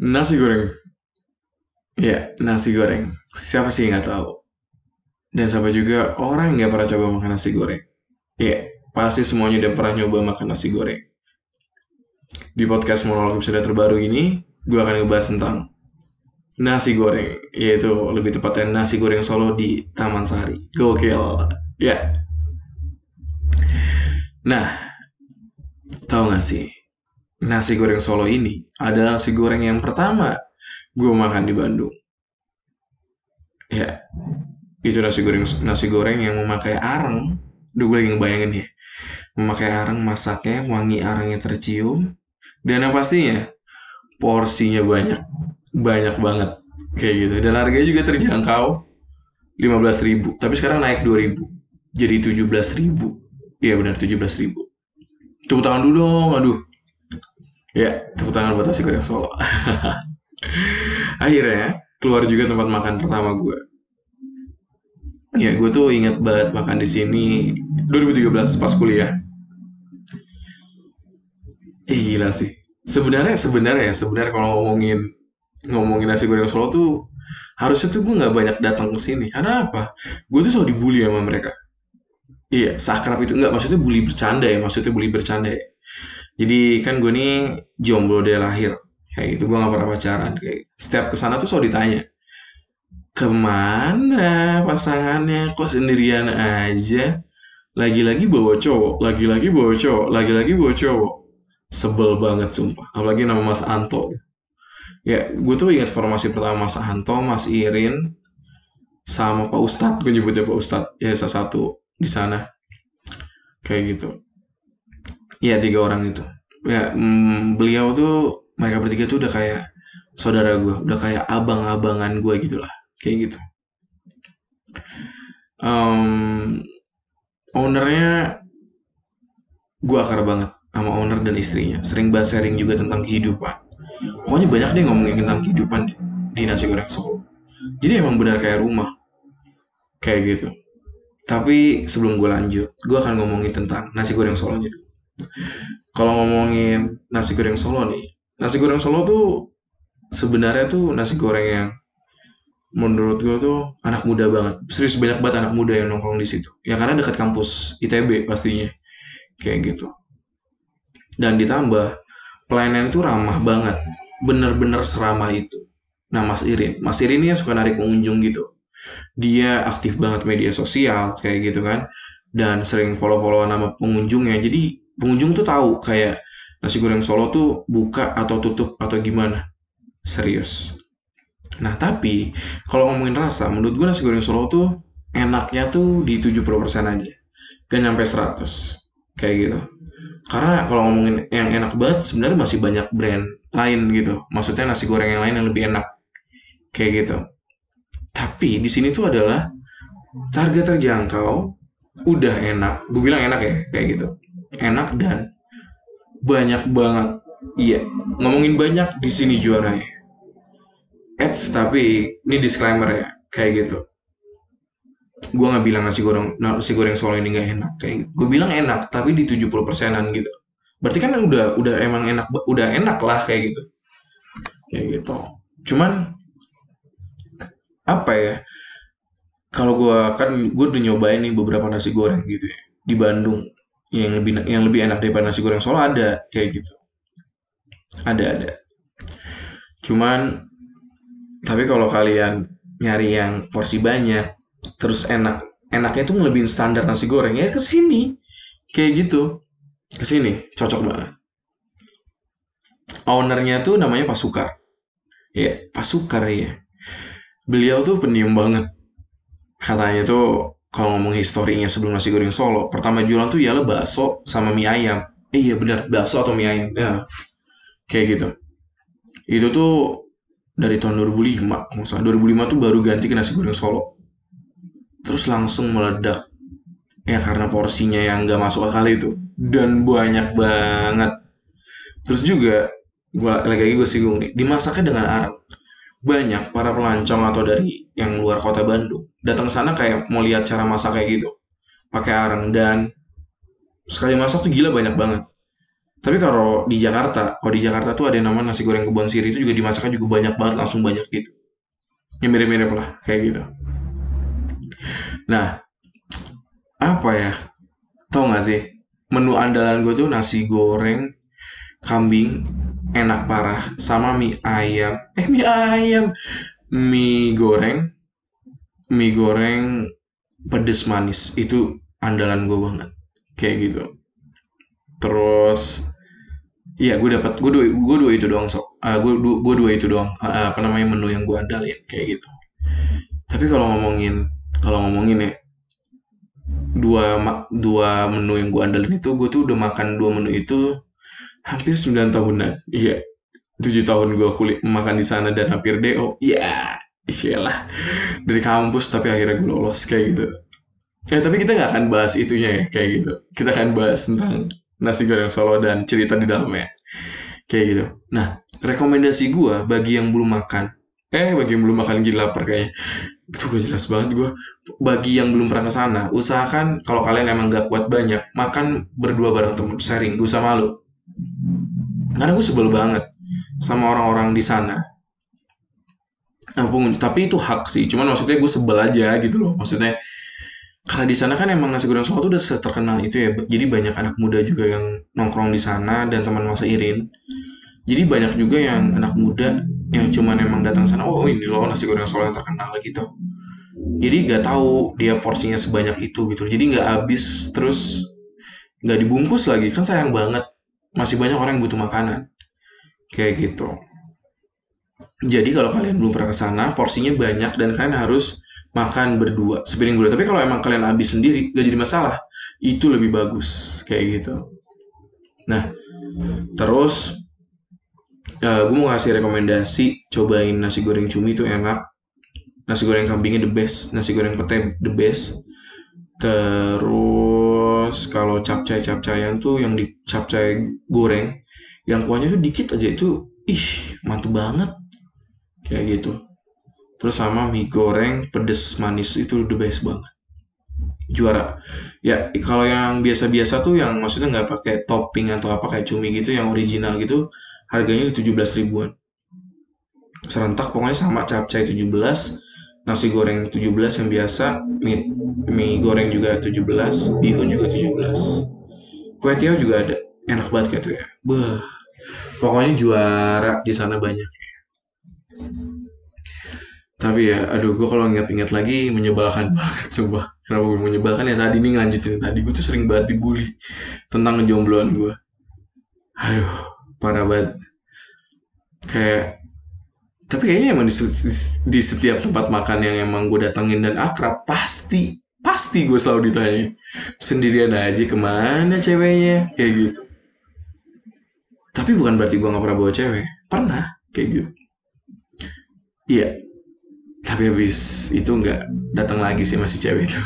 Nasi goreng. Ya, nasi goreng. Siapa sih yang nggak tahu? Dan siapa juga orang yang nggak pernah coba makan nasi goreng? Ya, pasti semuanya udah pernah nyoba makan nasi goreng. Di podcast monolog episode terbaru ini, gue akan ngebahas tentang nasi goreng, yaitu lebih tepatnya nasi goreng Solo di Taman Sari. Gokil. Ya. Nah, tahu nggak sih? Nasi goreng Solo ini adalah nasi goreng yang pertama gue makan di Bandung. Ya, itu nasi goreng nasi goreng yang memakai arang. Duh, gue lagi ngebayangin ya. Memakai arang, masaknya, wangi arangnya tercium. Dan yang pastinya, porsinya banyak. Banyak banget. Kayak gitu. Dan harganya juga terjangkau. 15.000. Tapi sekarang naik 2.000. Jadi 17.000. Iya benar 17.000. Tepuk tangan dulu dong. Aduh. Ya, tepuk tangan buat nasi goreng Solo. Akhirnya, keluar juga tempat makan pertama gue. Ya, gue tuh inget banget makan di sini 2013 pas kuliah. Eh gila sih. Sebenarnya sebenarnya ya sebenarnya kalau ngomongin ngomongin nasi goreng Solo tuh harusnya tuh gue nggak banyak datang ke sini. Karena apa? Gue tuh selalu dibully sama mereka. Iya, sakrap itu enggak maksudnya bully bercanda ya, maksudnya bully bercanda ya. Jadi kan gue nih jomblo dari lahir, kayak gitu gue nggak pernah pacaran. Kayak setiap ke sana tuh selalu ditanya, ke mana pasangannya? Kok sendirian aja? Lagi-lagi bawa cowok, lagi-lagi bawa cowok, lagi-lagi bawa cowok. Sebel banget sumpah. Apalagi nama Mas Anto. Ya, gue tuh ingat formasi pertama Mas Anto, Mas Irin, sama Pak Ustadz. Gue nyebutnya Pak Ustadz. Ya, salah satu di sana kayak gitu ya tiga orang itu. Ya mm, beliau tuh mereka bertiga tuh udah kayak saudara gue udah kayak abang-abangan gue gitulah kayak gitu. Um, ownernya gue akar banget sama owner dan istrinya. Sering bahas sharing juga tentang kehidupan. Pokoknya banyak deh ngomongin tentang kehidupan di, di nasi goreng Solo. Jadi emang benar kayak rumah kayak gitu. Tapi sebelum gue lanjut, gue akan ngomongin tentang nasi goreng Solo dulu. Kalau ngomongin nasi goreng Solo nih, nasi goreng Solo tuh sebenarnya tuh nasi goreng yang menurut gue tuh anak muda banget. Serius banyak banget anak muda yang nongkrong di situ. Ya karena dekat kampus ITB pastinya. Kayak gitu. Dan ditambah pelayanan itu ramah banget. Bener-bener seramah itu. Nah Mas Irin, Mas Irin ini yang suka narik pengunjung gitu dia aktif banget media sosial kayak gitu kan dan sering follow-follow nama pengunjungnya jadi pengunjung tuh tahu kayak nasi goreng Solo tuh buka atau tutup atau gimana. Serius. Nah tapi kalau ngomongin rasa menurut gue nasi goreng Solo tuh enaknya tuh di 70% aja. Gak nyampe 100 kayak gitu. Karena kalau ngomongin yang enak banget sebenarnya masih banyak brand lain gitu. Maksudnya nasi goreng yang lain yang lebih enak. Kayak gitu. Tapi di sini tuh adalah harga terjangkau, udah enak. Gue bilang enak ya, kayak gitu. Enak dan banyak banget. Iya, ngomongin banyak di sini juaranya. Ads tapi ini disclaimer ya, kayak gitu. Gue nggak bilang nasi goreng nasi goreng Solo ini nggak enak kayak gitu. Gue bilang enak tapi di 70 persenan gitu. Berarti kan udah udah emang enak udah enak lah kayak gitu. Kayak gitu. Cuman apa ya kalau gue kan gue udah nyobain nih beberapa nasi goreng gitu ya di Bandung yang lebih yang lebih enak daripada nasi goreng Solo ada kayak gitu. Ada ada. Cuman tapi kalau kalian nyari yang porsi banyak terus enak enaknya tuh ngelebihin standar nasi goreng ya ke sini kayak gitu. Ke sini cocok banget. Ownernya tuh namanya Pak Sukar ya Pak Sukar ya. Beliau tuh pendiam banget. Katanya tuh kalau ngomong historinya sebelum nasi goreng Solo pertama jualan tuh ialah bakso sama mie ayam. Eh iya benar bakso atau mie ayam. Ya kayak gitu. Itu tuh dari tahun 2005 maksudnya 2005 tuh baru ganti ke nasi goreng Solo. Terus langsung meledak. Ya karena porsinya yang gak masuk akal itu. Dan banyak banget. Terus juga gua lagi-lagi gue singgung nih dimasaknya dengan arang banyak para pelancong atau dari yang luar kota Bandung datang ke sana kayak mau lihat cara masak kayak gitu pakai arang dan sekali masak tuh gila banyak banget. Tapi kalau di Jakarta kalau di Jakarta tuh ada yang namanya nasi goreng kebon siri itu juga dimasaknya juga banyak banget langsung banyak gitu. Yang mirip-mirip lah kayak gitu. Nah apa ya? Tau gak sih? Menu andalan gue tuh nasi goreng kambing enak parah sama mie ayam. Eh mie ayam. Mie goreng mie goreng pedes manis. Itu andalan gue banget. Kayak gitu. Terus iya gue dapat gue dua gue dua itu doang sok. Uh, gue gue dua itu doang. Uh, apa namanya menu yang gue andalin. Kayak gitu. Tapi kalau ngomongin kalau ngomongin ya dua dua menu yang gue andalin itu gue tuh udah makan dua menu itu hampir 9 tahunan. Iya. Tujuh tahun gue kulit makan di sana dan hampir do iya iyalah dari kampus tapi akhirnya gue lolos kayak gitu. Ya tapi kita nggak akan bahas itunya ya kayak gitu. Kita akan bahas tentang nasi goreng solo dan cerita di dalamnya. Kayak gitu. Nah rekomendasi gue bagi yang belum makan. Eh bagi yang belum makan gila lapar kayaknya. Itu gak jelas banget gue bagi yang belum pernah ke sana usahakan kalau kalian emang gak kuat banyak makan berdua bareng temen sharing gue sama malu. Karena gue sebel banget sama orang-orang di sana tapi itu hak sih. Cuman maksudnya gue sebel aja gitu loh. Maksudnya karena di sana kan emang nasi goreng Solo tuh udah terkenal itu ya. Jadi banyak anak muda juga yang nongkrong di sana dan teman masa irin. Jadi banyak juga yang anak muda yang cuman emang datang sana oh ini loh nasi goreng Solo yang terkenal gitu. Jadi nggak tahu dia porsinya sebanyak itu gitu. Jadi nggak habis terus nggak dibungkus lagi. Kan sayang banget masih banyak orang yang butuh makanan. Kayak gitu jadi kalau kalian belum pernah ke sana porsinya banyak dan kalian harus makan berdua sepiring berdua. Tapi kalau emang kalian habis sendiri gak jadi masalah. Itu lebih bagus kayak gitu. Nah terus uh, eh, gue mau ngasih rekomendasi cobain nasi goreng cumi itu enak. Nasi goreng kambingnya the best nasi goreng pete the best. Terus kalau capcay capcayan tuh yang di capcay goreng yang kuahnya tuh dikit aja itu ih mantu banget kayak gitu. Terus sama mie goreng pedes manis itu the best banget. Juara. Ya kalau yang biasa-biasa tuh yang maksudnya nggak pakai topping atau apa kayak cumi gitu yang original gitu harganya di 17 ribuan. Serentak pokoknya sama capcay 17 nasi goreng 17 yang biasa mie, mie goreng juga 17 bihun juga 17 kue tiaw juga ada. Enak banget tuh ya. Beuh. pokoknya juara di sana banyak tapi ya aduh gue kalau ingat-ingat lagi menyebalkan banget coba kenapa gue menyebalkan ya? Tadi nih ngelanjutin tadi gue tuh sering banget dibully tentang ngejombloan gue aduh parah banget. Kayak tapi kayaknya emang di, di setiap tempat makan yang emang gue datangin dan akrab pasti pasti gue selalu ditanya sendirian aja ke mana ceweknya? Kayak gitu. Tapi bukan berarti gue nggak pernah bawa cewek. Pernah kayak gitu iya tapi habis itu nggak datang lagi sih masih cewek itu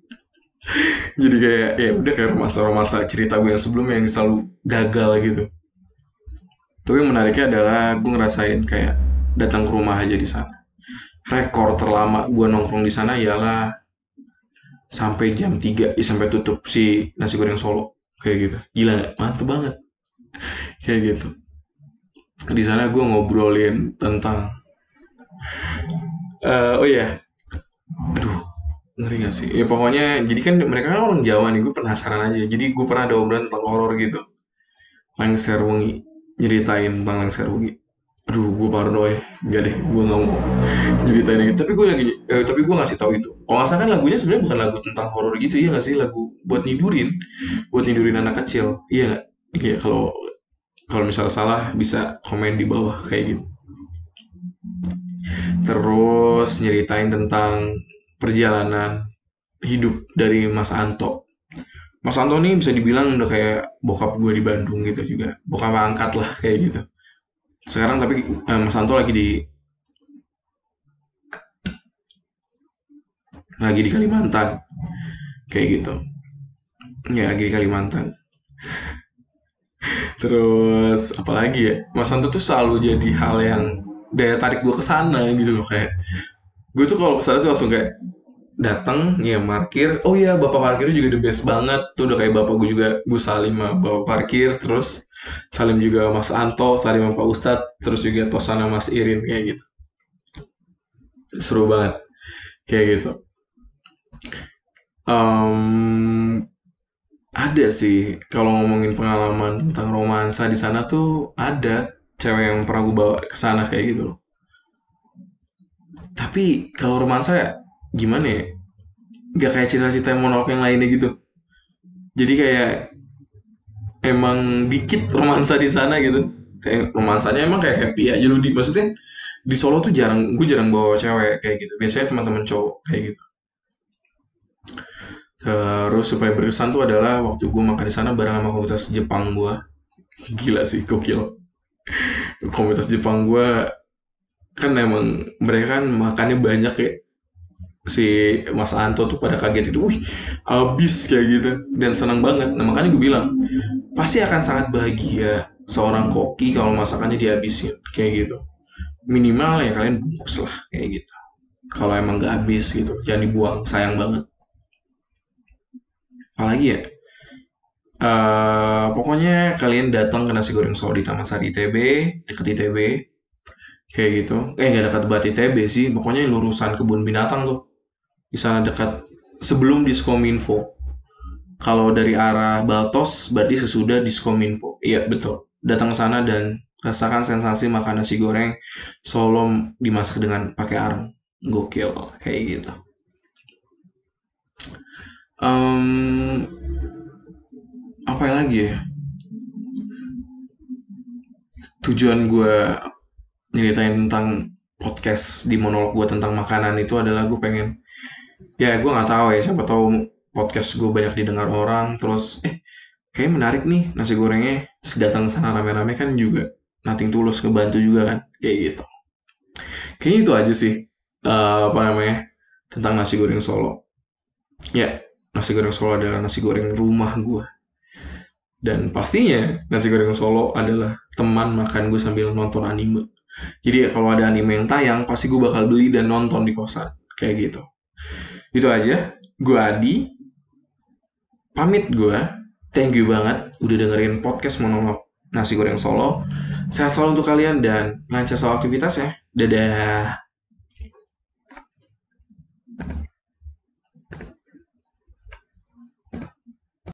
jadi kayak ya udah kayak romansa romansa cerita gue yang sebelumnya yang selalu gagal gitu tapi yang menariknya adalah gue ngerasain kayak datang ke rumah aja di sana. Rekor terlama gue nongkrong di sana ialah sampai jam 3 ya sampai tutup si nasi goreng Solo kayak gitu. Gila? Mantep banget. kayak gitu. Di sana gue ngobrolin tentang uh, oh iya. Aduh, ngeri gak sih? Ya pokoknya jadi kan mereka kan orang Jawa nih, gue penasaran aja. Jadi gue pernah ada obrolan tentang horor gitu. Lengser wengi nyeritain tentang lengser rugi aduh gue parnoy enggak deh gue nggak mau nyeritain itu tapi gue lagi eh, tapi gue ngasih tahu itu kalau nggak salah kan lagunya sebenarnya bukan lagu tentang horor gitu ya nggak sih lagu buat nidurin buat nidurin anak kecil iya iya kalau kalau misalnya salah bisa komen di bawah kayak gitu terus nyeritain tentang perjalanan hidup dari Mas Anto. Mas Antoni bisa dibilang udah kayak bokap gue di Bandung gitu juga. Bokap angkat lah kayak gitu. Sekarang tapi eh, Mas Anto lagi di lagi di Kalimantan kayak gitu. Ya lagi di Kalimantan. Terus apalagi ya? Mas Anto tuh selalu jadi hal yang daya tarik gue ke sana gitu loh kayak gue tuh kalau ke sana tuh langsung kayak datang ya parkir. Oh iya bapak parkirnya juga the best banget. Tuh udah kayak bapak gue juga gue salim sama bapak parkir terus salim juga Mas Anto salim sama Pak Ustadz terus juga tosana Mas Irin kayak gitu. Seru banget kayak gitu. Um, ada sih kalau ngomongin pengalaman tentang romansa di sana tuh ada cewek yang pernah gue bawa ke sana kayak gitu loh. Tapi kalau romansa ya gimana ya? Gak kayak cerita-cerita monolog yang lainnya gitu. Jadi kayak emang dikit romansa di sana gitu. Kayak romansanya emang kayak happy aja lu di maksudnya di Solo tuh jarang gue jarang bawa cewek kayak gitu. Biasanya teman-teman cowok kayak gitu. Terus supaya berkesan tuh adalah waktu gue makan di sana bareng sama komunitas Jepang gue gila sih gokil komunitas Jepang gue kan emang mereka kan makannya banyak ya si Mas Anto tuh pada kaget itu, wih habis kayak gitu dan senang banget. Nah makanya gue bilang pasti akan sangat bahagia seorang koki kalau masakannya dihabisin kayak gitu. Minimal ya kalian bungkus lah kayak gitu. Kalau emang gak habis gitu, jangan dibuang, sayang banget. Apalagi ya, uh, pokoknya kalian datang ke nasi goreng Solo di Taman Sari ITB, deket ITB, kayak gitu. Eh gak dekat buat ITB sih, pokoknya lurusan kebun binatang tuh di sana dekat sebelum Diskominfo. Kalau dari arah Baltos berarti sesudah Diskominfo. Iya betul. Datang ke sana dan rasakan sensasi makan nasi goreng Solo dimasak dengan pakai arang. Gokil kayak gitu. Um, apa lagi ya? Tujuan gue nyeritain tentang podcast di monolog gue tentang makanan itu adalah gue pengen ya gue nggak tahu ya siapa tahu podcast gue banyak didengar orang terus eh kayak menarik nih nasi gorengnya. Terus datang sana rame-rame kan juga nothing tulus ngebantu juga kan kayak gitu. Kayaknya itu aja sih uh, apa namanya tentang nasi goreng Solo. Ya nasi goreng Solo adalah nasi goreng rumah gue dan pastinya nasi goreng Solo adalah teman makan gue sambil nonton anime. Jadi kalau ada anime yang tayang pasti gue bakal beli dan nonton di kosan. Kayak gitu. Itu aja. Gue Adi. Pamit gue. Thank you banget udah dengerin podcast monolog nasi goreng solo. Sehat selalu untuk kalian dan lancar soal aktivitas ya. Dadah